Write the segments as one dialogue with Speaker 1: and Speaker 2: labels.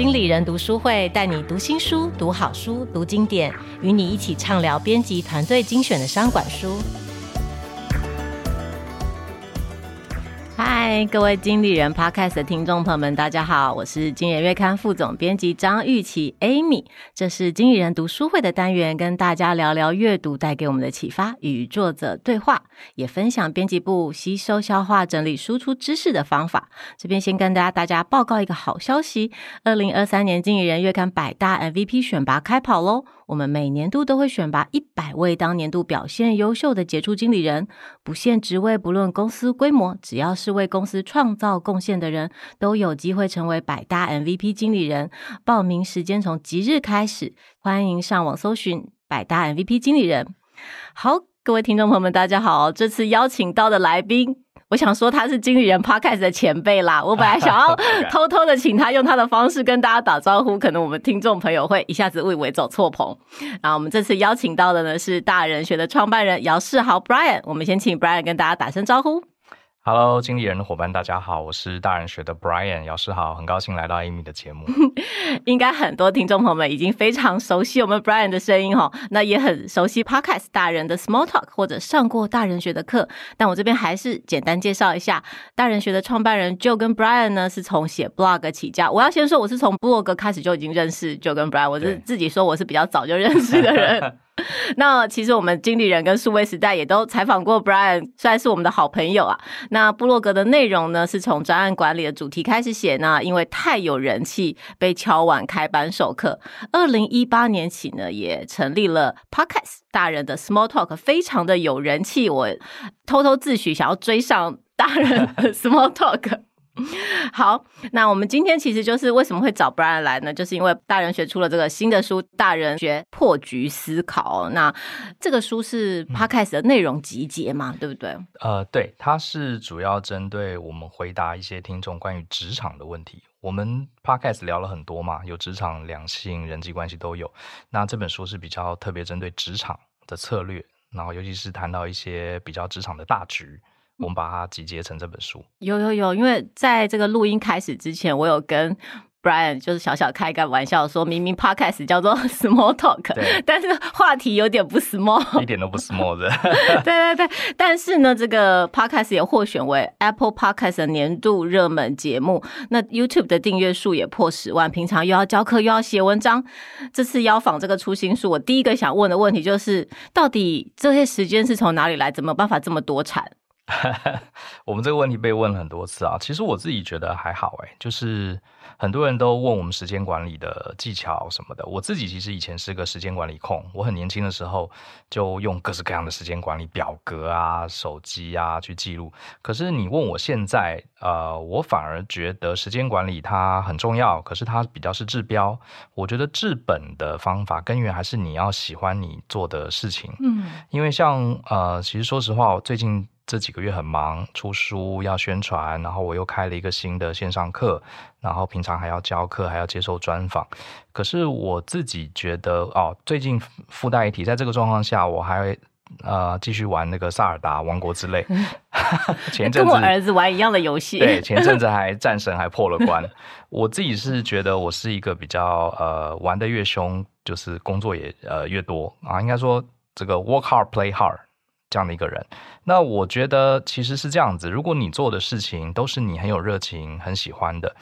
Speaker 1: 经理人读书会，带你读新书、读好书、读经典，与你一起畅聊编辑团队精选的商管书。嗨，各位经理人 Podcast 的听众朋友们，大家好，我是经理人月刊副总编辑张玉琪 Amy。这是经理人读书会的单元，跟大家聊聊阅读带给我们的启发，与作者对话，也分享编辑部吸收、消化、整理、输出知识的方法。这边先跟大家大家报告一个好消息：二零二三年经理人月刊百大 MVP 选拔开跑喽！我们每年度都会选拔一百位当年度表现优秀的杰出经理人，不限职位，不论公司规模，只要是为公司创造贡献的人，都有机会成为百大 MVP 经理人。报名时间从即日开始，欢迎上网搜寻百大 MVP 经理人。好，各位听众朋友们，大家好，这次邀请到的来宾。我想说他是经理人 Podcast 的前辈啦，我本来想要 偷偷的请他用他的方式跟大家打招呼，可能我们听众朋友会一下子误以为走错棚。然后我们这次邀请到的呢是大人学的创办人姚世豪 Brian，我们先请 Brian 跟大家打声招呼。
Speaker 2: Hello，经理人的伙伴，大家好，我是大人学的 Brian 姚世豪，很高兴来到 Amy 的节目。
Speaker 1: 应该很多听众朋友们已经非常熟悉我们 Brian 的声音哈，那也很熟悉 Podcast 大人的 Small Talk 或者上过大人学的课。但我这边还是简单介绍一下，大人学的创办人 Joe 跟 Brian 呢是从写 blog 起家。我要先说，我是从 blog 开始就已经认识 Joe 跟 Brian，我是自己说我是比较早就认识的人。那其实我们经理人跟数位时代也都采访过 Brian，虽然是我们的好朋友啊。那部落格的内容呢，是从专案管理的主题开始写呢，因为太有人气，被敲碗开班授课。二零一八年起呢，也成立了 Podcast 大人的 Small Talk，非常的有人气。我偷偷自诩想要追上大人的 Small Talk。好，那我们今天其实就是为什么会找 Brian 来呢？就是因为大人学出了这个新的书《大人学破局思考》。那这个书是 Podcast 的内容集结嘛，嗯、对不对？
Speaker 2: 呃，对，它是主要针对我们回答一些听众关于职场的问题。我们 Podcast 聊了很多嘛，有职场、两性、人际关系都有。那这本书是比较特别针对职场的策略，然后尤其是谈到一些比较职场的大局。我们把它集结成这本书。
Speaker 1: 有有有，因为在这个录音开始之前，我有跟 Brian 就是小小开个玩笑，说明明 Podcast 叫做 Small Talk，对，但是话题有点不 small，
Speaker 2: 一点都不 small 的。
Speaker 1: 对对对，但是呢，这个 Podcast 也获选为 Apple Podcast 的年度热门节目。那 YouTube 的订阅数也破十万。平常又要教课又要写文章，这次邀访这个初心书，我第一个想问的问题就是，到底这些时间是从哪里来？怎么办法这么多产？
Speaker 2: 我们这个问题被问了很多次啊，其实我自己觉得还好哎，就是很多人都问我们时间管理的技巧什么的。我自己其实以前是个时间管理控，我很年轻的时候就用各式各样的时间管理表格啊、手机啊去记录。可是你问我现在，呃，我反而觉得时间管理它很重要，可是它比较是治标。我觉得治本的方法根源还是你要喜欢你做的事情。嗯，因为像呃，其实说实话，我最近。这几个月很忙，出书要宣传，然后我又开了一个新的线上课，然后平常还要教课，还要接受专访。可是我自己觉得，哦，最近附带一提，在这个状况下，我还会呃继续玩那个《萨尔达王国之泪》。前阵子跟
Speaker 1: 我儿子玩一样的游戏，
Speaker 2: 对，前阵子还战神还破了关。我自己是觉得我是一个比较呃玩的越凶，就是工作也呃越多啊，应该说这个 work hard play hard。这样的一个人，那我觉得其实是这样子。如果你做的事情都是你很有热情、很喜欢的，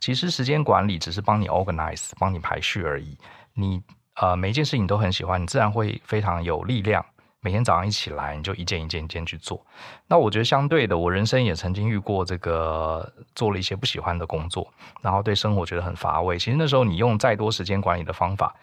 Speaker 2: 其实时间管理只是帮你 organize、帮你排序而已。你呃每一件事情都很喜欢，你自然会非常有力量。每天早上一起来，你就一件一件一件去做。那我觉得相对的，我人生也曾经遇过这个做了一些不喜欢的工作，然后对生活觉得很乏味。其实那时候你用再多时间管理的方法。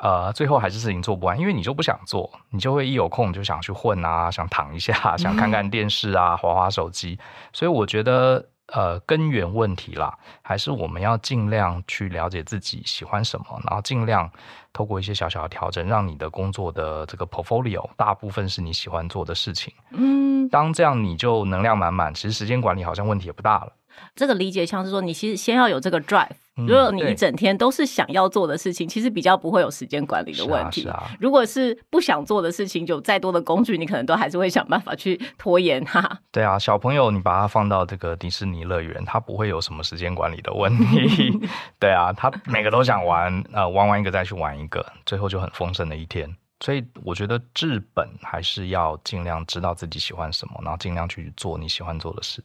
Speaker 2: 呃，最后还是事情做不完，因为你就不想做，你就会一有空就想去混啊，想躺一下，想看看电视啊，划划手机。所以我觉得，呃，根源问题啦，还是我们要尽量去了解自己喜欢什么，然后尽量透过一些小小的调整，让你的工作的这个 portfolio 大部分是你喜欢做的事情。嗯，当这样你就能量满满，其实时间管理好像问题也不大了。
Speaker 1: 这个理解像是说，你其实先要有这个 drive。如果你一整天都是想要做的事情，嗯、其实比较不会有时间管理的问
Speaker 2: 题。啊，啊。
Speaker 1: 如果是不想做的事情，有再多的工具，你可能都还是会想办法去拖延它。
Speaker 2: 对啊，小朋友，你把他放到这个迪士尼乐园，他不会有什么时间管理的问题。对啊，他每个都想玩，呃，玩完一个再去玩一个，最后就很丰盛的一天。所以我觉得治本还是要尽量知道自己喜欢什么，然后尽量去做你喜欢做的事。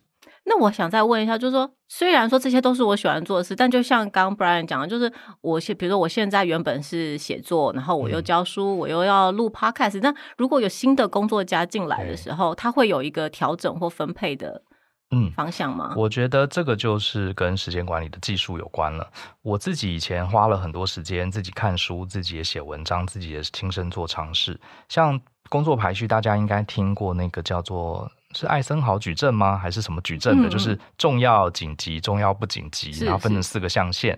Speaker 1: 那我想再问一下，就是说，虽然说这些都是我喜欢做的事，但就像刚刚 Brian 讲的，就是我现，比如说我现在原本是写作，然后我又教书，嗯、我又要录 Podcast。那如果有新的工作加进来的时候，他会有一个调整或分配的嗯方向吗？
Speaker 2: 我觉得这个就是跟时间管理的技术有关了。我自己以前花了很多时间，自己看书，自己也写文章，自己也是亲身做尝试。像工作排序，大家应该听过那个叫做。是艾森豪矩阵吗？还是什么矩阵的？嗯、就是重要紧急、重要不紧急，然后分成四个象限。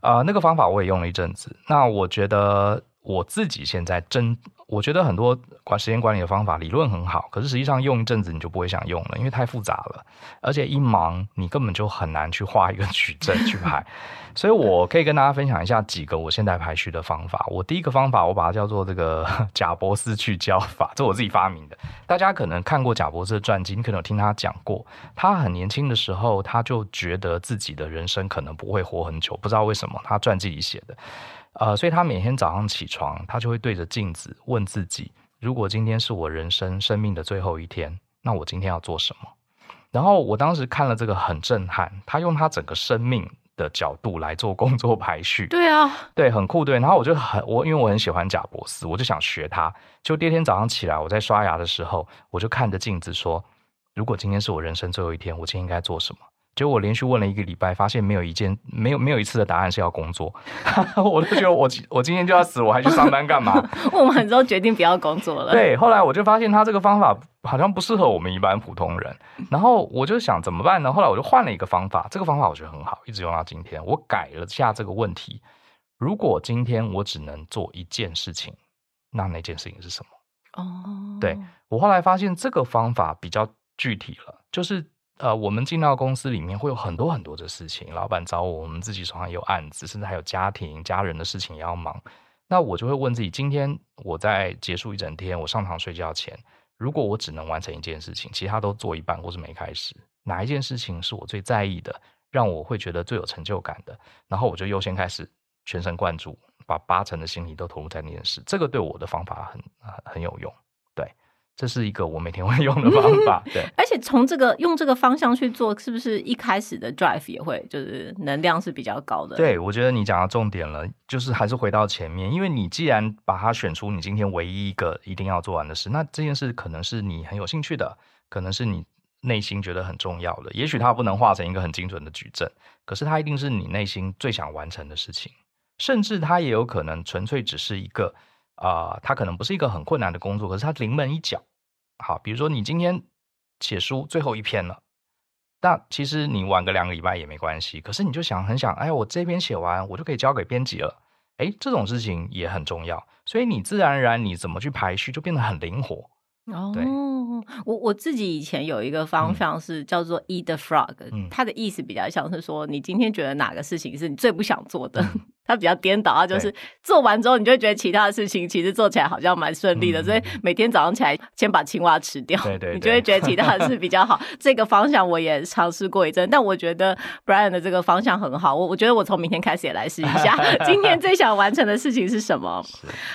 Speaker 2: 啊、呃，那个方法我也用了一阵子。那我觉得我自己现在真。我觉得很多管时间管理的方法理论很好，可是实际上用一阵子你就不会想用了，因为太复杂了，而且一忙你根本就很难去画一个矩阵去排。所以我可以跟大家分享一下几个我现在排序的方法。我第一个方法我把它叫做这个 贾伯斯去焦法，这我自己发明的。大家可能看过贾伯斯的传记，你可能有听他讲过，他很年轻的时候他就觉得自己的人生可能不会活很久，不知道为什么，他传记里写的。呃，所以他每天早上起床，他就会对着镜子问自己：如果今天是我人生生命的最后一天，那我今天要做什么？然后我当时看了这个很震撼，他用他整个生命的角度来做工作排序。
Speaker 1: 对啊，
Speaker 2: 对，很酷，对。然后我就很我因为我很喜欢贾伯斯，我就想学他。就第二天早上起来，我在刷牙的时候，我就看着镜子说：如果今天是我人生最后一天，我今天应该做什么？结果我连续问了一个礼拜，发现没有一件没有没有一次的答案是要工作，我都觉得我我今天就要死，我还去上班干嘛？
Speaker 1: 问完之后决定不要工作了。
Speaker 2: 对，后来我就发现他这个方法好像不适合我们一般普通人，然后我就想怎么办呢？后来我就换了一个方法，这个方法我觉得很好，一直用到今天。我改了下这个问题：如果今天我只能做一件事情，那那件事情是什么？哦，对，我后来发现这个方法比较具体了，就是。呃，我们进到公司里面会有很多很多的事情，老板找我，我们自己手上也有案子，甚至还有家庭、家人的事情也要忙。那我就会问自己：今天我在结束一整天，我上床睡觉前，如果我只能完成一件事情，其他都做一半或是没开始，哪一件事情是我最在意的，让我会觉得最有成就感的？然后我就优先开始，全神贯注，把八成的心力都投入在那件事。这个对我的方法很很有用。对这是一个我每天会用的方法，对。
Speaker 1: 而且从这个用这个方向去做，是不是一开始的 drive 也会就是能量是比较高的？
Speaker 2: 对，我觉得你讲到重点了，就是还是回到前面，因为你既然把它选出你今天唯一一个一定要做完的事，那这件事可能是你很有兴趣的，可能是你内心觉得很重要的。也许它不能化成一个很精准的矩阵，可是它一定是你内心最想完成的事情，甚至它也有可能纯粹只是一个啊、呃，它可能不是一个很困难的工作，可是它临门一脚。好，比如说你今天写书最后一篇了，那其实你晚个两个礼拜也没关系。可是你就想很想，哎，我这篇写完，我就可以交给编辑了。哎，这种事情也很重要，所以你自然而然你怎么去排序就变得很灵活。
Speaker 1: 哦，对，我我自己以前有一个方向是叫做 Eat the Frog，嗯，它的意思比较像是说，你今天觉得哪个事情是你最不想做的。嗯它比较颠倒啊，就是做完之后，你就会觉得其他的事情其实做起来好像蛮顺利的，所以每天早上起来先把青蛙吃掉，对对，你就会觉得其他的事比较好。这个方向我也尝试过一阵，但我觉得 Brian 的这个方向很好。我我觉得我从明天开始也来试一下。今天最想完成的事情是什么？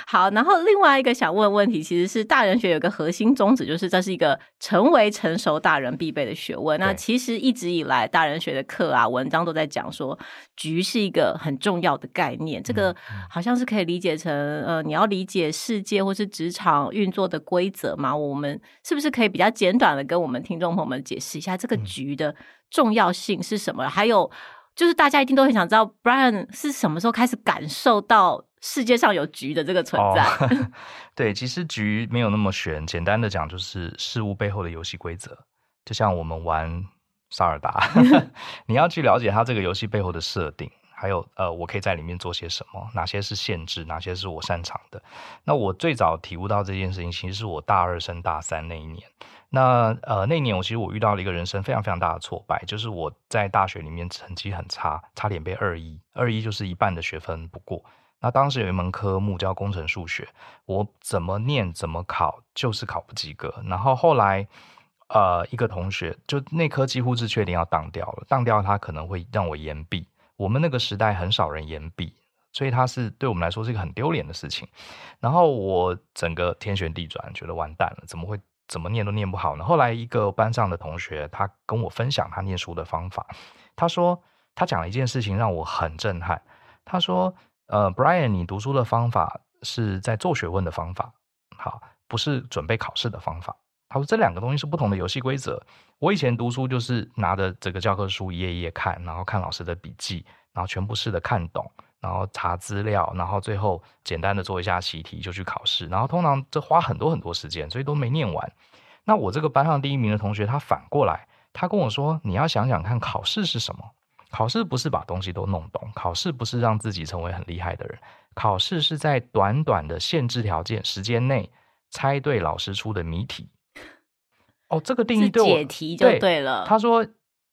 Speaker 1: 好，然后另外一个想问的问题，其实是大人学有个核心宗旨，就是这是一个成为成熟大人必备的学问。那其实一直以来，大人学的课啊、文章都在讲说，局是一个很重要的概念。概念，这个好像是可以理解成，呃，你要理解世界或是职场运作的规则嘛？我们是不是可以比较简短的跟我们听众朋友们解释一下这个局的重要性是什么？还有就是大家一定都很想知道，Brian 是什么时候开始感受到世界上有局的这个存在？
Speaker 2: 哦，对，其实局没有那么玄，简单的讲就是事物背后的游戏规则，就像我们玩萨尔达，你要去了解它这个游戏背后的设定。还有呃，我可以在里面做些什么？哪些是限制？哪些是我擅长的？那我最早体悟到这件事情，其实是我大二升大三那一年。那呃，那年我其实我遇到了一个人生非常非常大的挫败，就是我在大学里面成绩很差，差点被二一，二一就是一半的学分不过。那当时有一门科目叫工程数学，我怎么念怎么考就是考不及格。然后后来呃，一个同学就那科几乎是确定要当掉了，当掉他可能会让我延毕。我们那个时代很少人言毕，所以他是对我们来说是一个很丢脸的事情。然后我整个天旋地转，觉得完蛋了，怎么会？怎么念都念不好呢？后来一个班上的同学，他跟我分享他念书的方法。他说他讲了一件事情让我很震撼。他说：“呃，Brian，你读书的方法是在做学问的方法，好，不是准备考试的方法。”他说这两个东西是不同的游戏规则。我以前读书就是拿着这个教科书一页一页看，然后看老师的笔记，然后全部试着看懂。然后查资料，然后最后简单的做一下习题就去考试，然后通常这花很多很多时间，所以都没念完。那我这个班上第一名的同学，他反过来，他跟我说：“你要想想看，考试是什么？考试不是把东西都弄懂，考试不是让自己成为很厉害的人，考试是在短短的限制条件时间内猜对老师出的谜题。”哦，这个定义对我
Speaker 1: 解题就对了。
Speaker 2: 对，他说：“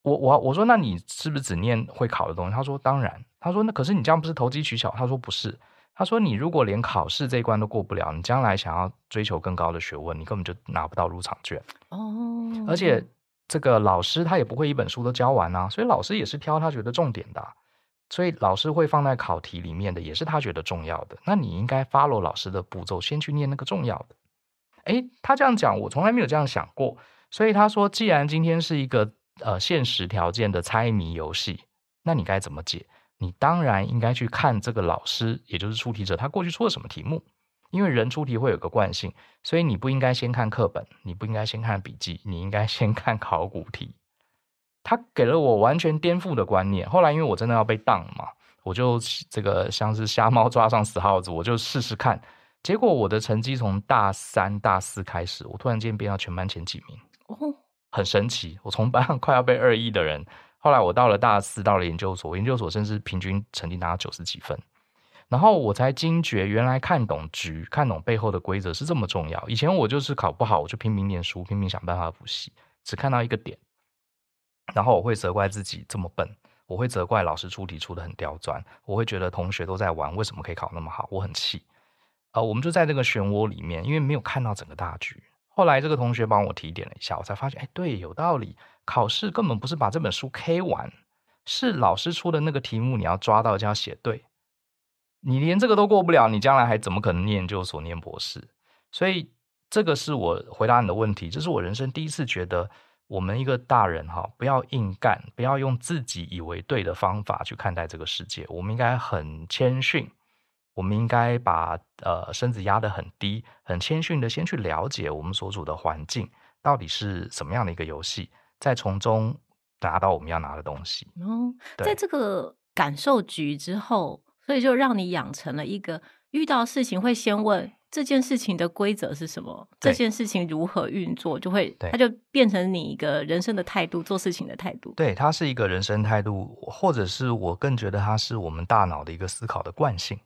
Speaker 2: 我我我说，那你是不是只念会考的东西？”他说：“当然。”他说：“那可是你这样不是投机取巧？”他说：“不是。”他说：“你如果连考试这一关都过不了，你将来想要追求更高的学问，你根本就拿不到入场券。”哦，而且这个老师他也不会一本书都教完啊，所以老师也是挑他觉得重点的啊，所以老师会放在考题里面的也是他觉得重要的。那你应该 follow 老师的步骤，先去念那个重要的。诶，他这样讲，我从来没有这样想过。所以他说：“既然今天是一个呃现实条件的猜谜游戏，那你该怎么解？”你当然应该去看这个老师，也就是出题者，他过去出了什么题目。因为人出题会有个惯性，所以你不应该先看课本，你不应该先看笔记，你应该先看考古题。他给了我完全颠覆的观念。后来因为我真的要被当嘛，我就这个像是瞎猫抓上死耗子，我就试试看。结果我的成绩从大三、大四开始，我突然间变到全班前几名，哦，很神奇。我从班上快要被二一的人。后来我到了大四，到了研究所，研究所甚至平均成绩拿到九十几分，然后我才惊觉，原来看懂局、看懂背后的规则是这么重要。以前我就是考不好，我就拼命念书，拼命想办法补习，只看到一个点，然后我会责怪自己这么笨，我会责怪老师出题出的很刁钻，我会觉得同学都在玩，为什么可以考那么好？我很气。呃，我们就在这个漩涡里面，因为没有看到整个大局。后来这个同学帮我提点了一下，我才发现，哎，对，有道理。考试根本不是把这本书 K 完，是老师出的那个题目，你要抓到就要写对。你连这个都过不了，你将来还怎么可能念研究所、念博士？所以这个是我回答你的问题，这是我人生第一次觉得，我们一个大人哈，不要硬干，不要用自己以为对的方法去看待这个世界，我们应该很谦逊，我们应该把呃身子压得很低，很谦逊的先去了解我们所处的环境到底是什么样的一个游戏。再从中拿到我们要拿的东西。
Speaker 1: 哦，在这个感受局之后，所以就让你养成了一个遇到事情会先问这件事情的规则是什么，这件事情如何运作，就会它就变成你一个人生的态度，做事情的态度。
Speaker 2: 对，它是一个人生态度，或者是我更觉得它是我们大脑的一个思考的惯性，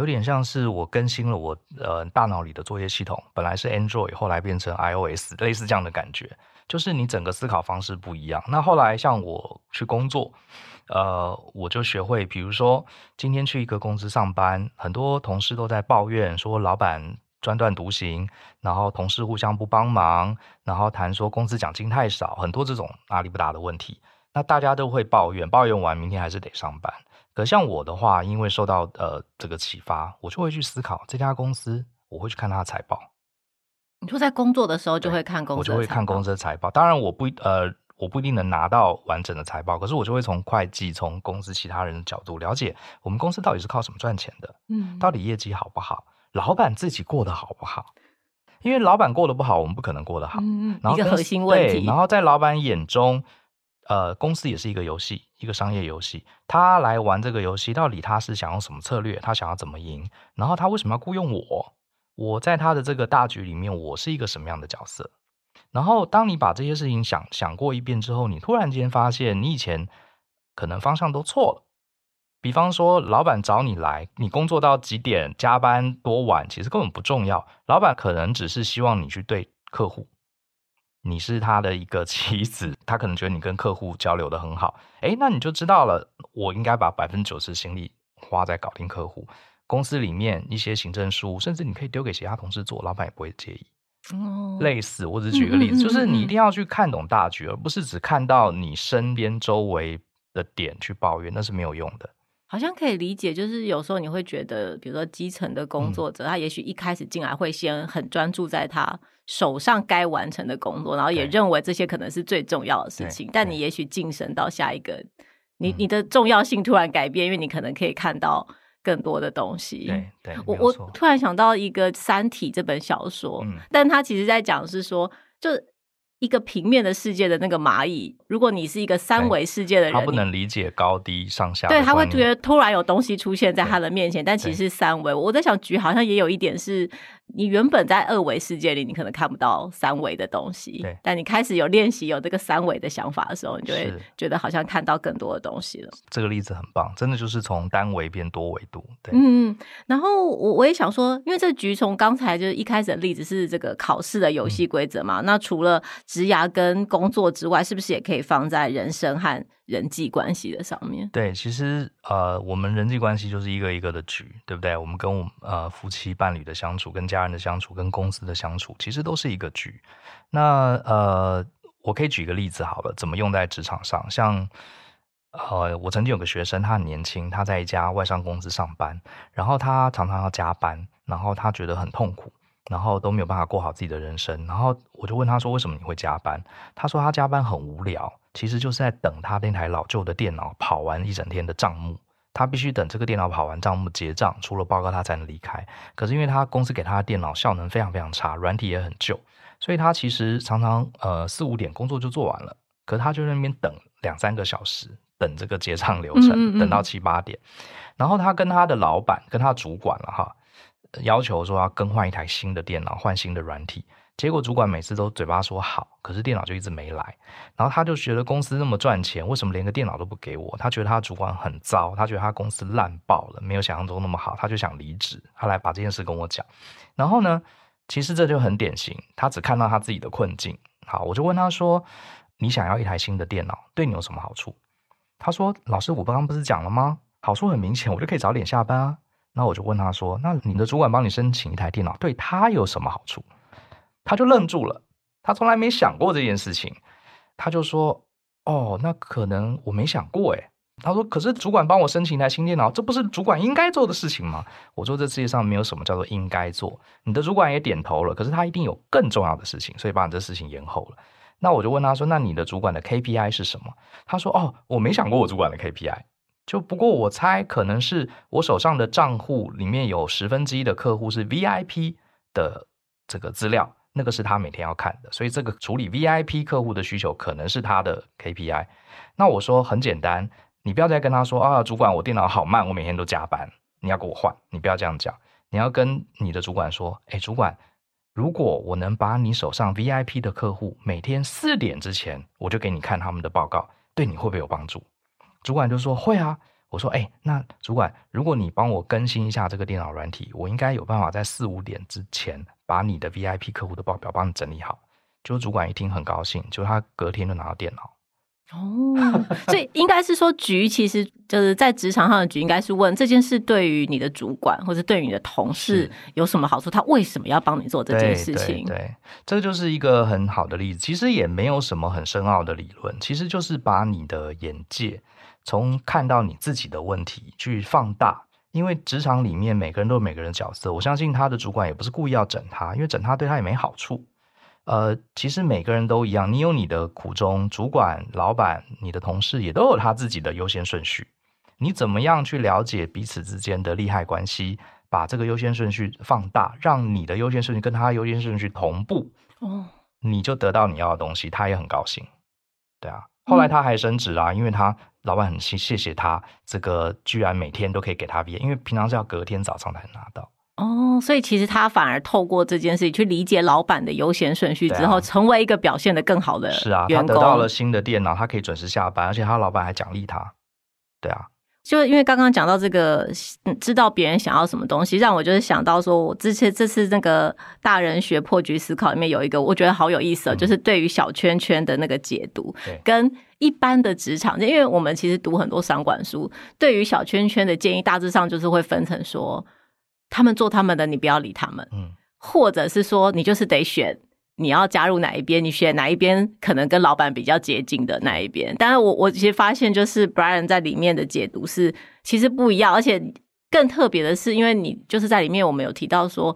Speaker 2: 有点像是我更新了我呃大脑里的作业系统，本来是 Android，后来变成 iOS，类似这样的感觉。就是你整个思考方式不一样。那后来像我去工作，呃，我就学会，比如说今天去一个公司上班，很多同事都在抱怨说老板专断独行，然后同事互相不帮忙，然后谈说工资奖金太少，很多这种阿里不达的问题。那大家都会抱怨，抱怨完明天还是得上班。可像我的话，因为受到呃这个启发，我就会去思考这家公司，我会去看它的财报。
Speaker 1: 你说在工作的时候就会看公司，我
Speaker 2: 就会看公司的财报。当然，我不呃，我不一定能拿到完整的财报，可是我就会从会计、从公司其他人的角度了解我们公司到底是靠什么赚钱的。嗯，到底业绩好不好？老板自己过得好不好？因为老板过得不好，我们不可能过得好。
Speaker 1: 嗯，
Speaker 2: 然后
Speaker 1: 一个核心问题。
Speaker 2: 对，然后在老板眼中，呃，公司也是一个游戏，一个商业游戏。他来玩这个游戏，到底他是想用什么策略？他想要怎么赢？然后他为什么要雇佣我？我在他的这个大局里面，我是一个什么样的角色？然后，当你把这些事情想想过一遍之后，你突然间发现，你以前可能方向都错了。比方说，老板找你来，你工作到几点，加班多晚，其实根本不重要。老板可能只是希望你去对客户，你是他的一个棋子，他可能觉得你跟客户交流的很好，诶，那你就知道了，我应该把百分之九十心力花在搞定客户。公司里面一些行政事务，甚至你可以丢给其他同事做，老板也不会介意。哦，类似，我只举个例子，嗯嗯嗯嗯，就是你一定要去看懂大局，而不是只看到你身边周围的点去抱怨，那是没有用的。
Speaker 1: 好像可以理解，就是有时候你会觉得，比如说基层的工作者，嗯、他也许一开始进来会先很专注在他手上该完成的工作，然后也认为这些可能是最重要的事情。但你也许晋升到下一个，你你的重要性突然改变，因为你可能可以看到更多的东西。
Speaker 2: 对对，
Speaker 1: 我我突然想到一个《三体》这本小说，嗯、但他其实在讲是说，就。一个平面的世界的那个蚂蚁，如果你是一个三维世界的人，
Speaker 2: 他不能理解高低上下。
Speaker 1: 对，他会觉得突然有东西出现在他的面前，但其实是三维。我在想，局好像也有一点是。你原本在二维世界里，你可能看不到三维的东西。对，但你开始有练习有这个三维的想法的时候，你就会觉得好像看到更多的东西了。
Speaker 2: 这个例子很棒，真的就是从单维变多维度。对，
Speaker 1: 嗯，然后我我也想说，因为这局从刚才就是一开始的例子是这个考试的游戏规则嘛，嗯、那除了职涯跟工作之外，是不是也可以放在人生和人际关系的上面，对，
Speaker 2: 其实呃，我们人际关系就是一个一个的局，对不对？我们跟我们呃夫妻伴侣的相处，跟家人的相处，跟公司的相处，其实都是一个局。那呃，我可以举个例子好了，怎么用在职场上？像呃，我曾经有个学生，他很年轻，他在一家外商公司上班，然后他常常要加班，然后他觉得很痛苦。然后都没有办法过好自己的人生，然后我就问他说：“为什么你会加班？”他说：“他加班很无聊，其实就是在等他那台老旧的电脑跑完一整天的账目。他必须等这个电脑跑完账目结账，出了报告他才能离开。可是因为他公司给他的电脑效能非常非常差，软体也很旧，所以他其实常常呃四五点工作就做完了，可是他就在那边等两三个小时，等这个结账流程，嗯嗯嗯 等到七八点。然后他跟他的老板跟他主管了哈。”要求说要更换一台新的电脑，换新的软体，结果主管每次都嘴巴说好，可是电脑就一直没来。然后他就觉得公司那么赚钱，为什么连个电脑都不给我？他觉得他主管很糟，他觉得他公司烂爆了，没有想象中那么好，他就想离职。他来把这件事跟我讲。然后呢，其实这就很典型，他只看到他自己的困境。好，我就问他说：“你想要一台新的电脑，对你有什么好处？”他说：“老师，我刚刚不是讲了吗？好处很明显，我就可以早点下班啊。”那我就问他说：“那你的主管帮你申请一台电脑，对他有什么好处？”他就愣住了，他从来没想过这件事情。他就说：“哦，那可能我没想过。”诶，他说：“可是主管帮我申请一台新电脑，这不是主管应该做的事情吗？”我说：“这世界上没有什么叫做应该做。你的主管也点头了，可是他一定有更重要的事情，所以把你这事情延后了。”那我就问他说：“那你的主管的 KPI 是什么？”他说：“哦，我没想过我主管的 KPI。”就不过我猜，可能是我手上的账户里面有十分之一的客户是 VIP 的这个资料，那个是他每天要看的，所以这个处理 VIP 客户的需求可能是他的 KPI。那我说很简单，你不要再跟他说啊，主管，我电脑好慢，我每天都加班，你要给我换，你不要这样讲，你要跟你的主管说，哎，主管，如果我能把你手上 VIP 的客户每天四点之前我就给你看他们的报告，对你会不会有帮助？主管就说会啊，我说哎，那主管，如果你帮我更新一下这个电脑软体，我应该有办法在四五点之前把你的 VIP 客户的报表帮你整理好。就主管一听很高兴，就他隔天就拿到电脑。
Speaker 1: 哦，所以应该是说局其实就是在职场上的局，应该是问这件事对于你的主管或者对于你的同事有什么好处？他为什么要帮你做这件事情？
Speaker 2: 对，对，这就是一个很好的例子。其实也没有什么很深奥的理论，其实就是把你的眼界。从看到你自己的问题去放大，因为职场里面每个人都有每个人的角色。我相信他的主管也不是故意要整他，因为整他对他也没好处。呃，其实每个人都一样，你有你的苦衷，主管、老板、你的同事也都有他自己的优先顺序。你怎么样去了解彼此之间的利害关系，把这个优先顺序放大，让你的优先顺序跟他优先顺序同步，哦，你就得到你要的东西，他也很高兴。对啊，后来他还升职啦，因为他。老板很谢谢谢他，这个居然每天都可以给他 V，因为平常是要隔天早上才能拿到。
Speaker 1: 哦，所以其实他反而透过这件事情去理解老板的优先顺序之后，啊、成为一个表现的更好的。
Speaker 2: 是啊，他得到了新的电脑，他可以准时下班，而且他老板还奖励他。对啊，
Speaker 1: 就因为刚刚讲到这个，知道别人想要什么东西，让我就是想到说，我之前这次那个大人学破局思考里面有一个，我觉得好有意思哦，嗯、就是对于小圈圈的那个解
Speaker 2: 读，
Speaker 1: 跟一般的职场，因为我们其实读很多商管书，对于小圈圈的建议，大致上就是会分成说，他们做他们的，你不要理他们，嗯，或者是说，你就是得选。你要加入哪一边？你选哪一边？可能跟老板比较接近的那一边。但是我我其实发现，就是 Brian 在里面的解读是其实不一样，而且更特别的是，因为你就是在里面，我们有提到说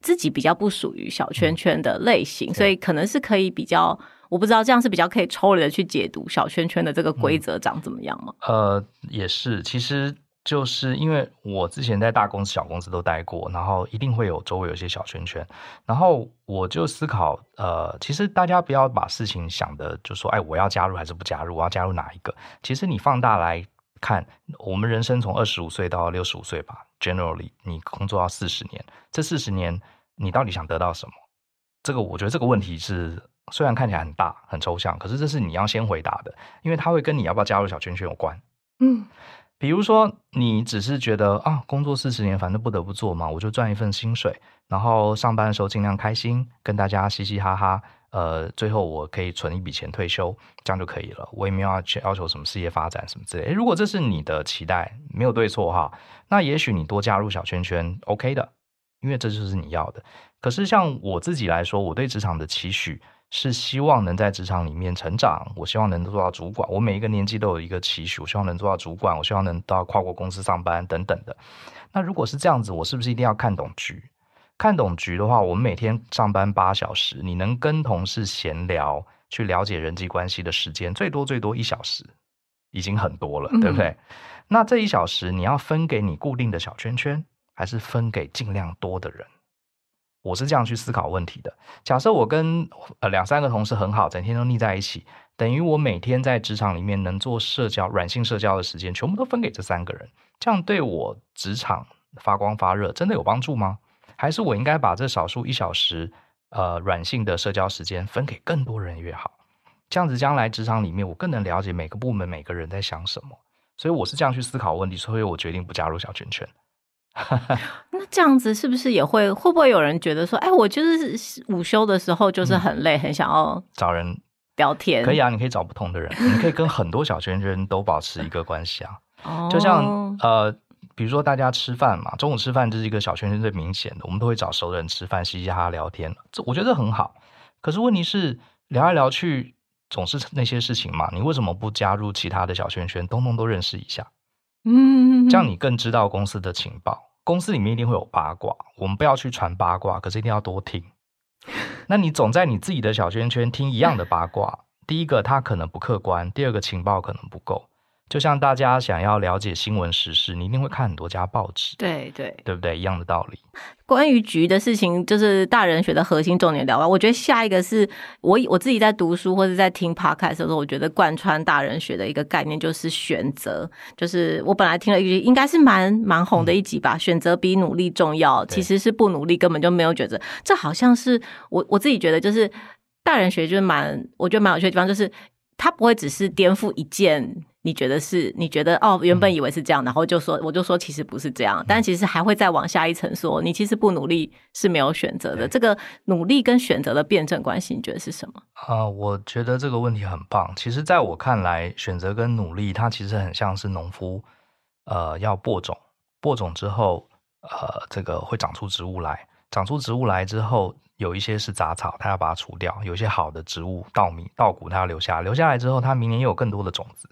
Speaker 1: 自己比较不属于小圈圈的类型，嗯、所以可能是可以比较，我不知道这样是比较可以抽离的去解读小圈圈的这个规则长怎么样吗？
Speaker 2: 嗯、呃，也是，其实。就是因为我之前在大公司、小公司都待过，然后一定会有周围有一些小圈圈，然后我就思考，呃，其实大家不要把事情想的就说，哎，我要加入还是不加入？我要加入哪一个？其实你放大来看，我们人生从二十五岁到六十五岁吧，generally 你工作要四十年，这四十年你到底想得到什么？这个我觉得这个问题是虽然看起来很大很抽象，可是这是你要先回答的，因为它会跟你要不要加入小圈圈有关。嗯。比如说，你只是觉得啊，工作四十年，反正不得不做嘛，我就赚一份薪水，然后上班的时候尽量开心，跟大家嘻嘻哈哈，呃，最后我可以存一笔钱退休，这样就可以了。我也没有要要求什么事业发展什么之类。如果这是你的期待，没有对错哈，那也许你多加入小圈圈，OK 的，因为这就是你要的。可是像我自己来说，我对职场的期许。是希望能在职场里面成长，我希望能做到主管。我每一个年纪都有一个期许，我希望能做到主管，我希望能到跨国公司上班等等的。那如果是这样子，我是不是一定要看懂局？看懂局的话，我们每天上班八小时，你能跟同事闲聊，去了解人际关系的时间，最多最多一小时，已经很多了，对不对？嗯、那这一小时你要分给你固定的小圈圈，还是分给尽量多的人？我是这样去思考问题的。假设我跟呃两三个同事很好，整天都腻在一起，等于我每天在职场里面能做社交、软性社交的时间，全部都分给这三个人，这样对我职场发光发热真的有帮助吗？还是我应该把这少数一小时呃软性的社交时间分给更多人越好？这样子将来职场里面我更能了解每个部门每个人在想什么。所以我是这样去思考问题，所以我决定不加入小圈圈。
Speaker 1: 那这样子是不是也会会不会有人觉得说，哎，我就是午休的时候就是很累，嗯、很想要
Speaker 2: 找人
Speaker 1: 聊天？
Speaker 2: 可以啊，你可以找不同的人，你可以跟很多小圈圈都保持一个关系啊。哦，就像呃，比如说大家吃饭嘛，中午吃饭就是一个小圈圈最明显的，我们都会找熟人吃饭，嘻嘻哈哈聊天，这我觉得很好。可是问题是聊来聊去总是那些事情嘛，你为什么不加入其他的小圈圈，通通都认识一下？嗯，这样你更知道公司的情报。公司里面一定会有八卦，我们不要去传八卦，可是一定要多听。那你总在你自己的小圈圈听一样的八卦，第一个它可能不客观，第二个情报可能不够。就像大家想要了解新闻时事，你一定会看很多家报纸，
Speaker 1: 对对，
Speaker 2: 对不对？一样的道理。
Speaker 1: 关于局的事情，就是大人学的核心重点聊完。我觉得下一个是我我自己在读书或者在听 podcast 的时候，我觉得贯穿大人学的一个概念就是选择。就是我本来听了一集，应该是蛮蛮红的一集吧。嗯、选择比努力重要，其实是不努力根本就没有选择。这好像是我我自己觉得，就是大人学就是蛮我觉得蛮有趣的地方，就是它不会只是颠覆一件。你觉得是？你觉得哦，原本以为是这样，嗯、然后就说，我就说其实不是这样，嗯、但其实还会再往下一层说，你其实不努力是没有选择的。这个努力跟选择的辩证关系，你觉得是什么？
Speaker 2: 啊、呃，我觉得这个问题很棒。其实，在我看来，选择跟努力，它其实很像是农夫，呃，要播种，播种之后，呃，这个会长出植物来，长出植物来之后，有一些是杂草，他要把它除掉；有一些好的植物，稻米、稻谷，它要留下，留下来之后，它明年又有更多的种子。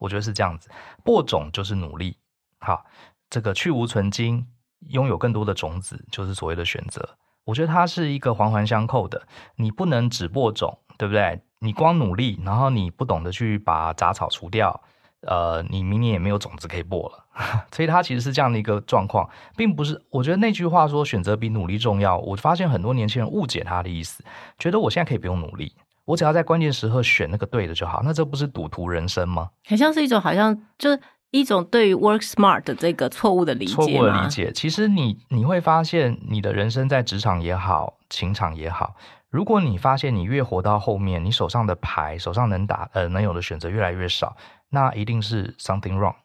Speaker 2: 我觉得是这样子，播种就是努力，好，这个去芜存菁，拥有更多的种子，就是所谓的选择。我觉得它是一个环环相扣的，你不能只播种，对不对？你光努力，然后你不懂得去把杂草除掉，呃，你明年也没有种子可以播了。所以它其实是这样的一个状况，并不是。我觉得那句话说选择比努力重要，我发现很多年轻人误解他的意思，觉得我现在可以不用努力。我只要在关键时刻选那个对的就好，那这不是赌徒人生吗？
Speaker 1: 很像是一种，好像就是一种对于 work smart 的这个错误的理解。错误的理解，
Speaker 2: 其实你你会发现，你的人生在职场也好，情场也好，如果你发现你越活到后面，你手上的牌，手上能打呃能有的选择越来越少，那一定是 something wrong，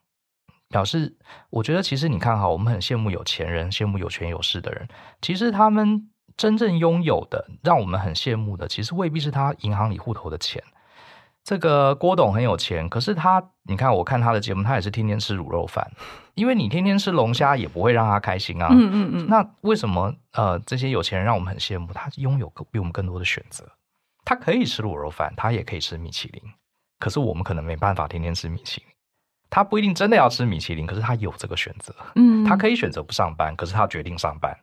Speaker 2: 表示，我觉得其实你看哈，我们很羡慕有钱人，羡慕有权有势的人。其实他们真正拥有的，让我们很羡慕的，其实未必是他银行里户头的钱。这个郭董很有钱，可是他，你看我看他的节目，他也是天天吃卤肉饭。因为你天天吃龙虾，也不会让他开心啊。嗯嗯嗯。那为什么呃这些有钱人让我们很羡慕？他拥有比我们更多的选择。他可以吃卤肉饭，他也可以吃米其林。可是我们可能没办法天天吃米其林。他不一定真的要吃米其林，可是他有这个选择。嗯，他可以选择不上班，可是他决定上班，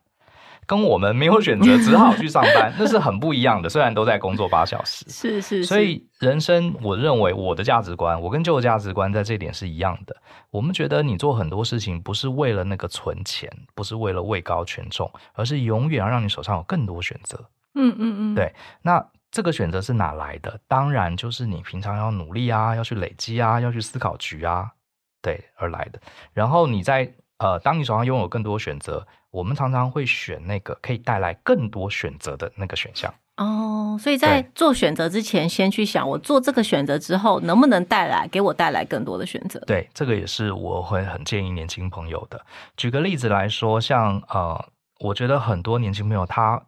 Speaker 2: 跟我们没有选择，只好去上班，那是很不一样的。虽然都在工作八小时，
Speaker 1: 是是是。
Speaker 2: 所以人生，我认为我的价值观，我跟 Joe 的价值观在这点是一样的。我们觉得你做很多事情不是为了那个存钱，不是为了位高权重，而是永远要让你手上有更多选择。嗯嗯嗯，对，那。这个选择是哪来的？当然就是你平常要努力啊，要去累积啊，要去思考局啊，对，而来的。然后你在呃，当你手上拥有更多选择，我们常常会选那个可以带来更多选择的那个选项。
Speaker 1: 哦，所以在做选择之前，先去想我做这个选择之后，能不能带来给我带来更多的选择？
Speaker 2: 对，这个也是我会很建议年轻朋友的。举个例子来说，像呃，我觉得很多年轻朋友他。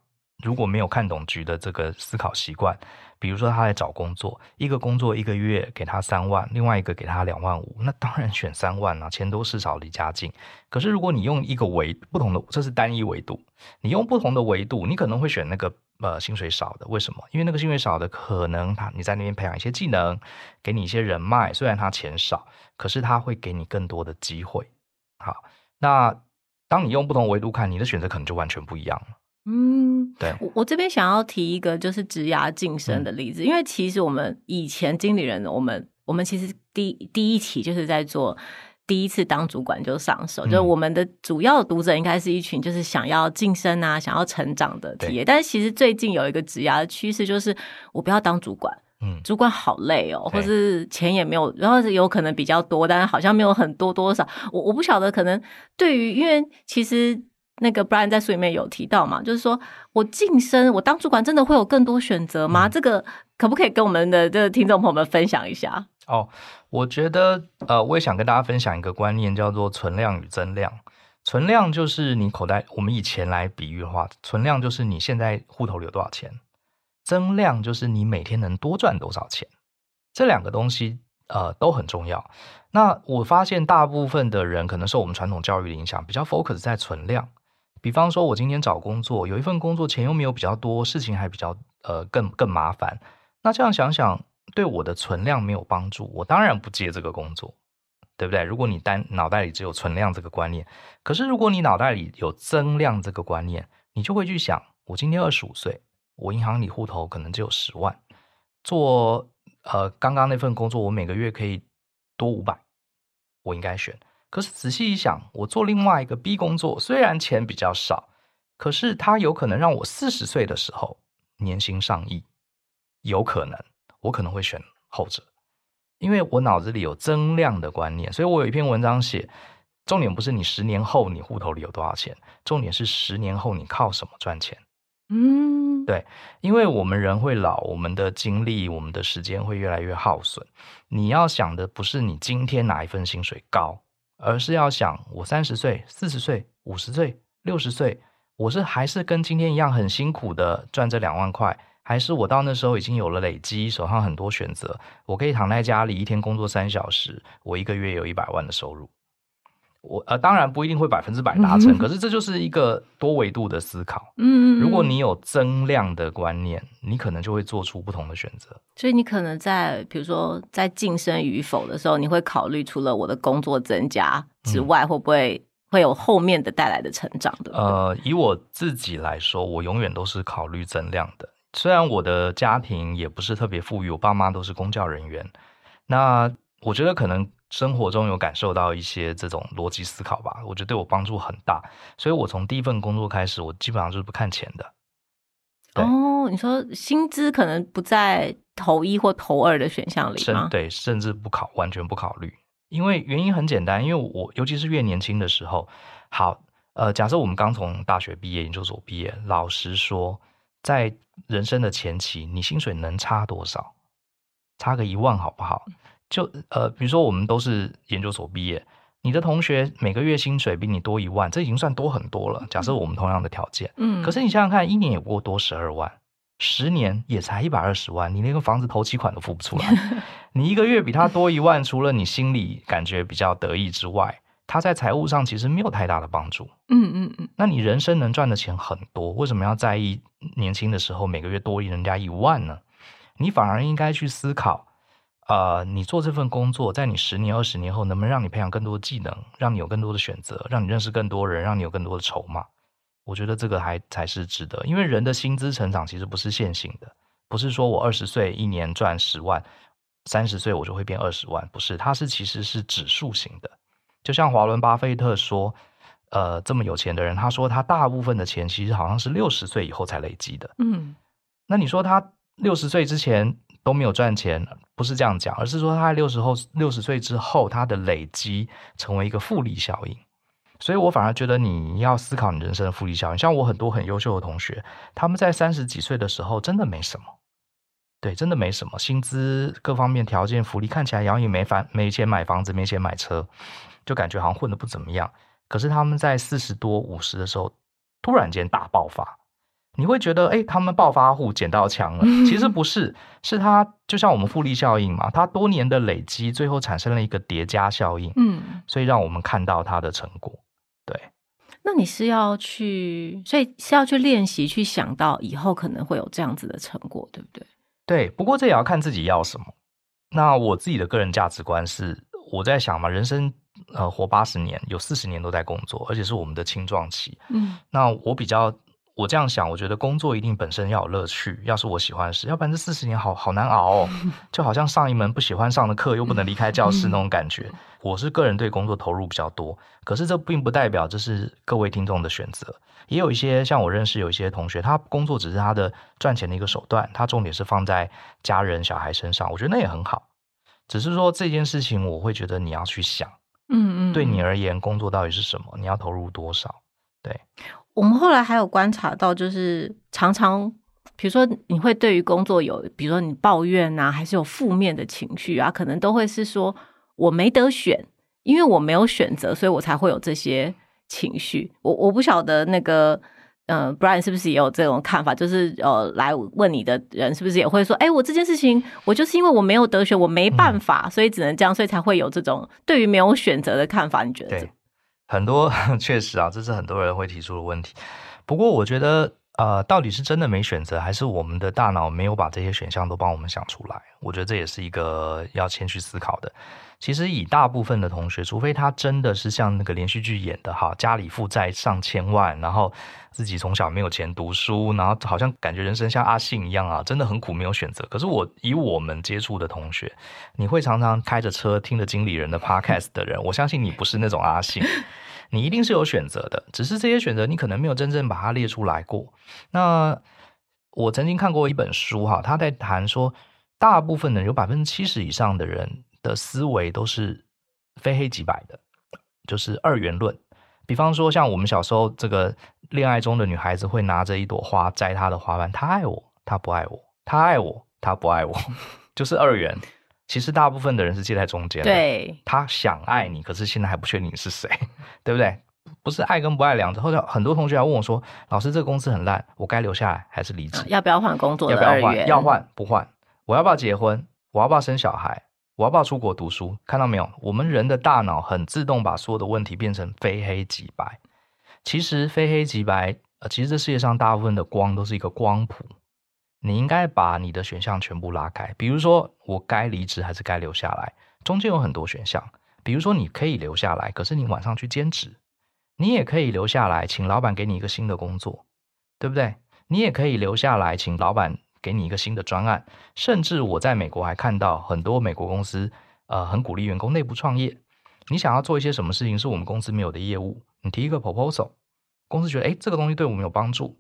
Speaker 2: 如果没有看懂局的这个思考习惯，比如说他在找工作，一个工作一个月给他三万，另外一个给他两万五，那当然选三万啊，钱多事少离家近。可是如果你用一个维不同的，这是单一维度，你用不同的维度，你可能会选那个呃薪水少的，为什么？因为那个薪水少的可能他你在那边培养一些技能，给你一些人脉，虽然他钱少，可是他会给你更多的机会。好，那当你用不同维度看，你的选择可能就完全不一样了。
Speaker 1: 嗯，
Speaker 2: 对，
Speaker 1: 我我这边想要提一个就是职涯晋升的例子，嗯，因为其实我们以前经理人，我们我们其实第第一期就是在做第一次当主管就上手，嗯，就我们的主要读者应该是一群就是想要晋升啊，想要成长的企业，但是其实最近有一个职涯的趋势就是我不要当主管，嗯，主管好累哦，或是钱也没有，然后有可能比较多，但是好像没有很多多少，我我不晓得，可能对于因为其实。那个 Brian 在书里面有提到嘛，就是说我晋升，我当主管真的会有更多选择吗？嗯、这个可不可以跟我们的这个听众朋友们分享一下？
Speaker 2: 哦，我觉得呃，我也想跟大家分享一个观念，叫做存量与增量。存量就是你口袋，我们以前来比喻的话，存量就是你现在户头里有多少钱，增量就是你每天能多赚多少钱。这两个东西呃都很重要。那我发现大部分的人可能受我们传统教育的影响，比较 focus 在存量。比方说，我今天找工作，有一份工作钱又没有比较多，事情还比较呃更更麻烦。那这样想想，对我的存量没有帮助，我当然不接这个工作，对不对？如果你单脑袋里只有存量这个观念，可是如果你脑袋里有增量这个观念，你就会去想，我今天二十五岁，我银行里户头可能只有十万，做呃刚刚那份工作，我每个月可以多五百，我应该选。可是仔细一想，我做另外一个 B 工作，虽然钱比较少，可是它有可能让我四十岁的时候年薪上亿，有可能我可能会选后者，因为我脑子里有增量的观念，所以我有一篇文章写，重点不是你十年后你户头里有多少钱，重点是十年后你靠什么赚钱。嗯，对，因为我们人会老，我们的精力、我们的时间会越来越耗损。你要想的不是你今天哪一份薪水高。而是要想，我三十岁、四十岁、五十岁、六十岁，我是还是跟今天一样很辛苦的赚这两万块，还是我到那时候已经有了累积，手上很多选择，我可以躺在家里一天工作三小时，我一个月有一百万的收入。我呃，当然不一定会百分之百达成，可是这就是一个多维度的思考。嗯，如果你有增量的观念，你可能就会做出不同的选择。
Speaker 1: 所以你可能在比如说在晋升与否的时候，你会考虑除了我的工作增加之外，嗯、会不会会有后面的带来的成长的？
Speaker 2: 呃，以我自己来说，我永远都是考虑增量的。虽然我的家庭也不是特别富裕，我爸妈都是公教人员，那我觉得可能。生活中有感受到一些这种逻辑思考吧，我觉得对我帮助很大，所以我从第一份工作开始，我基本上就是不看钱的。
Speaker 1: 哦，你说薪资可能不在头一或头二的选项里吗？
Speaker 2: 对，甚至不考，完全不考虑。因为原因很简单，因为我尤其是越年轻的时候，好，呃，假设我们刚从大学毕业、研究所毕业，老实说，在人生的前期，你薪水能差多少？差个一万好不好？就呃，比如说我们都是研究所毕业，你的同学每个月薪水比你多一万，这已经算多很多了。假设我们同样的条件，嗯，可是你想想看，一年也不过多十二万，十年也才一百二十万，你连个房子头期款都付不出来。你一个月比他多一万，除了你心里感觉比较得意之外，他在财务上其实没有太大的帮助。嗯嗯嗯。那你人生能赚的钱很多，为什么要在意年轻的时候每个月多人家一万呢？你反而应该去思考。呃，你做这份工作，在你十年、二十年后，能不能让你培养更多的技能，让你有更多的选择，让你认识更多人，让你有更多的筹码？我觉得这个还才是值得，因为人的薪资成长其实不是线性的，不是说我二十岁一年赚十万，三十岁我就会变二十万，不是，它是其实是指数型的。就像华伦巴菲特说，呃，这么有钱的人，他说他大部分的钱其实好像是六十岁以后才累积的。嗯，那你说他六十岁之前？都没有赚钱，不是这样讲，而是说他在六十后六十岁之后，他的累积成为一个复利效应。所以我反而觉得你要思考你人生的复利效应。像我很多很优秀的同学，他们在三十几岁的时候真的没什么，对，真的没什么，薪资各方面条件、福利看起来好像也没房、没钱买房子、没钱买车，就感觉好像混得不怎么样。可是他们在四十多、五十的时候，突然间大爆发。你会觉得，哎，他们暴发户捡到枪了。其实不是，是他就像我们复利效应嘛，他多年的累积，最后产生了一个叠加效应。嗯，所以让我们看到他的成果。对，
Speaker 1: 那你是要去，所以是要去练习，去想到以后可能会有这样子的成果，对不对？
Speaker 2: 对，不过这也要看自己要什么。那我自己的个人价值观是，我在想嘛，人生呃活八十年，有四十年都在工作，而且是我们的青壮期。嗯，那我比较。我这样想，我觉得工作一定本身要有乐趣，要是我喜欢的事，要不然这四十年好好难熬哦，就好像上一门不喜欢上的课，又不能离开教室那种感觉。我是个人对工作投入比较多，可是这并不代表这是各位听众的选择。也有一些像我认识有一些同学，他工作只是他的赚钱的一个手段，他重点是放在家人小孩身上，我觉得那也很好。只是说这件事情，我会觉得你要去想，嗯嗯，对你而言，工作到底是什么？你要投入多少？对。
Speaker 1: 我们后来还有观察到，就是常常，比如说你会对于工作有，比如说你抱怨啊，还是有负面的情绪啊，可能都会是说我没得选，因为我没有选择，所以我才会有这些情绪。我我不晓得那个，嗯、呃，Brian 是不是也有这种看法？就是呃，来问你的人是不是也会说，哎，我这件事情，我就是因为我没有得选，我没办法，嗯、所以只能这样，所以才会有这种对于没有选择的看法。你觉得？
Speaker 2: 很多 确实啊，这是很多人会提出的问题。不过我觉得，呃，到底是真的没选择，还是我们的大脑没有把这些选项都帮我们想出来？我觉得这也是一个要先去思考的。其实以大部分的同学，除非他真的是像那个连续剧演的哈，家里负债上千万，然后自己从小没有钱读书，然后好像感觉人生像阿信一样啊，真的很苦，没有选择。可是我以我们接触的同学，你会常常开着车听着经理人的 podcast 的人，我相信你不是那种阿信，你一定是有选择的，只是这些选择你可能没有真正把它列出来过。那我曾经看过一本书哈，他在谈说，大部分的人有百分之七十以上的人。的思维都是非黑即白的，就是二元论。比方说，像我们小时候，这个恋爱中的女孩子会拿着一朵花摘她的花瓣，她爱我，她不爱我；她爱我，她不爱我，就是二元。其实大部分的人是介在中间的，
Speaker 1: 对，
Speaker 2: 他想爱你，可是现在还不确定你是谁，对不对？不是爱跟不爱两者。后来很多同学还问我说：“老师，这个公司很烂，我该留下来还是离职？
Speaker 1: 要不要换工作？
Speaker 2: 要不要换？要换不换？我要不要结婚？我要不要生小孩？”我要不要出国读书？看到没有？我们人的大脑很自动把所有的问题变成非黑即白。其实非黑即白，呃，其实这世界上大部分的光都是一个光谱。你应该把你的选项全部拉开。比如说，我该离职还是该留下来？中间有很多选项。比如说，你可以留下来，可是你晚上去兼职；你也可以留下来，请老板给你一个新的工作，对不对？你也可以留下来，请老板。给你一个新的专案，甚至我在美国还看到很多美国公司，呃，很鼓励员工内部创业。你想要做一些什么事情是我们公司没有的业务，你提一个 proposal，公司觉得，哎，这个东西对我们有帮助，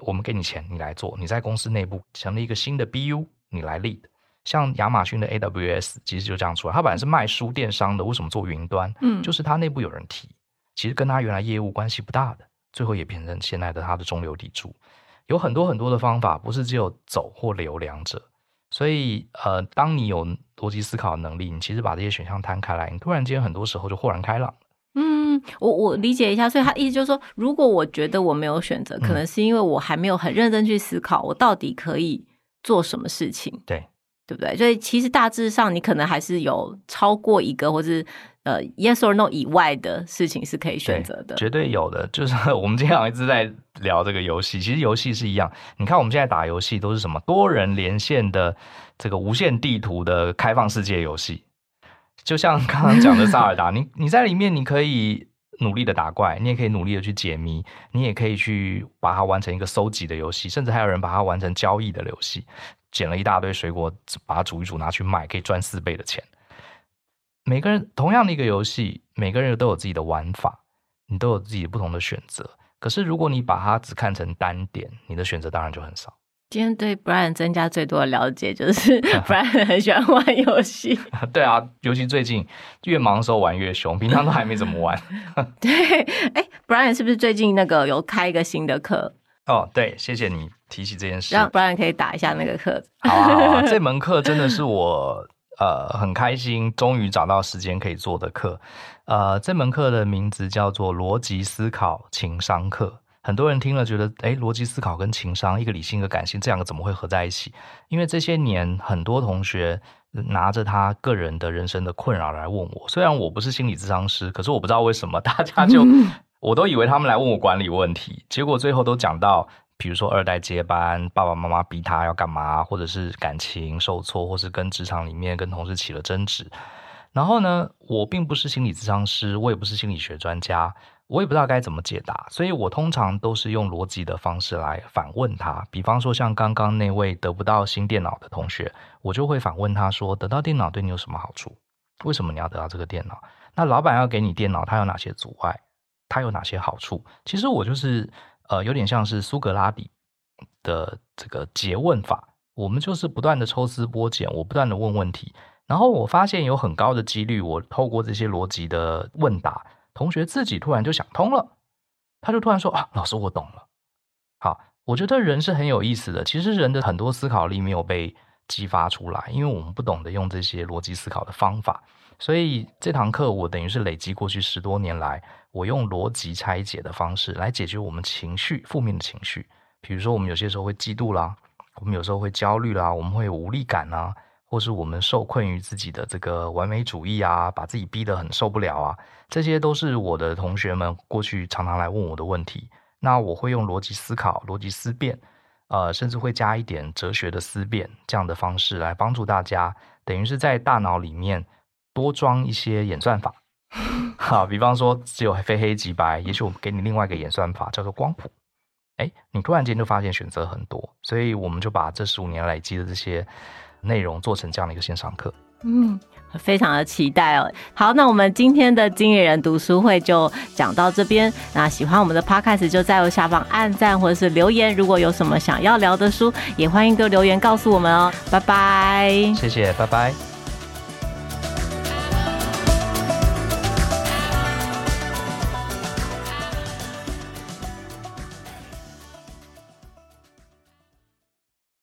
Speaker 2: 我们给你钱，你来做。你在公司内部成立一个新的 BU，你来 lead。像亚马逊的 AWS 其实就这样出来，它本来是卖书电商的，为什么做云端？嗯，就是它内部有人提，其实跟它原来业务关系不大的，最后也变成现在的它的中流砥柱。有很多很多的方法，不是只有走或留两者。所以，呃，当你有逻辑思考的能力，你其实把这些选项摊开来，你突然间很多时候就豁然开朗。
Speaker 1: 嗯，我我理解一下，所以他意思就是说，如果我觉得我没有选择，可能是因为我还没有很认真去思考，我到底可以做什么事情。
Speaker 2: 对。
Speaker 1: 对不对？所以其实大致上，你可能还是有超过一个，或是呃，yes or no 以外的事情是可以选择的。
Speaker 2: 绝对有的，就是 我们今天一直在聊这个游戏。其实游戏是一样，你看我们现在打游戏都是什么多人连线的这个无限地图的开放世界游戏，就像刚刚讲的萨尔达，你你在里面你可以努力的打怪，你也可以努力的去解谜，你也可以去把它完成一个收集的游戏，甚至还有人把它完成交易的游戏。捡了一大堆水果，把它煮一煮拿去卖，可以赚四倍的钱。每个人同样的一个游戏，每个人都有自己的玩法，你都有自己不同的选择。可是如果你把它只看成单点，你的选择当然就很少。
Speaker 1: 今天对 Brian 增加最多的了解，就是 Brian 很喜欢玩游戏。
Speaker 2: 对啊，尤其最近越忙的时候玩越凶，平常都还没怎么玩。
Speaker 1: 对，哎，Brian 是不是最近那个有开一个新的课？
Speaker 2: 哦，对，谢谢你提起这件事，
Speaker 1: 让 Brian 可以打一下那个课。
Speaker 2: 好啊，好啊，这门课真的是我呃很开心，终于找到时间可以做的课。呃，这门课的名字叫做逻辑思考情商课。很多人听了觉得，哎，逻辑思考跟情商，一个理性，一个感性，这两个怎么会合在一起？因为这些年很多同学拿着他个人的人生的困扰来问我，虽然我不是心理咨商师，可是我不知道为什么大家就。我都以为他们来问我管理问题，结果最后都讲到，比如说二代接班，爸爸妈妈逼他要干嘛，或者是感情受挫，或是跟职场里面跟同事起了争执。然后呢，我并不是心理咨商师，我也不是心理学专家，我也不知道该怎么解答，所以我通常都是用逻辑的方式来反问他。比方说，像刚刚那位得不到新电脑的同学，我就会反问他说：得到电脑对你有什么好处？为什么你要得到这个电脑？那老板要给你电脑，他有哪些阻碍？它有哪些好处？其实我就是呃，有点像是苏格拉底的这个诘问法。我们就是不断的抽丝剥茧，我不断的问问题，然后我发现有很高的几率，我透过这些逻辑的问答，同学自己突然就想通了，他就突然说啊，老师我懂了。好，我觉得人是很有意思的，其实人的很多思考力没有被激发出来，因为我们不懂得用这些逻辑思考的方法。所以这堂课我等于是累积过去十多年来，我用逻辑拆解的方式来解决我们情绪负面的情绪。比如说，我们有些时候会嫉妒啦，我们有时候会焦虑啦，我们会有无力感啊，或是我们受困于自己的这个完美主义啊，把自己逼得很受不了啊。这些都是我的同学们过去常常来问我的问题。那我会用逻辑思考、逻辑思辨，呃，甚至会加一点哲学的思辨这样的方式来帮助大家，等于是在大脑里面。多装一些演算法，好，比方说只有非黑即白，也许我们给你另外一个演算法叫做光谱，哎，你突然间就发现选择很多，所以我们就把这十五年累积的这些内容做成这样的一个线上课。
Speaker 1: 嗯，非常的期待哦。好，那我们今天的经理人读书会就讲到这边。那喜欢我们的 Podcast 就在我下方按赞或者是留言，如果有什么想要聊的书，也欢迎都留言告诉我们哦。拜拜，
Speaker 2: 谢谢，拜拜。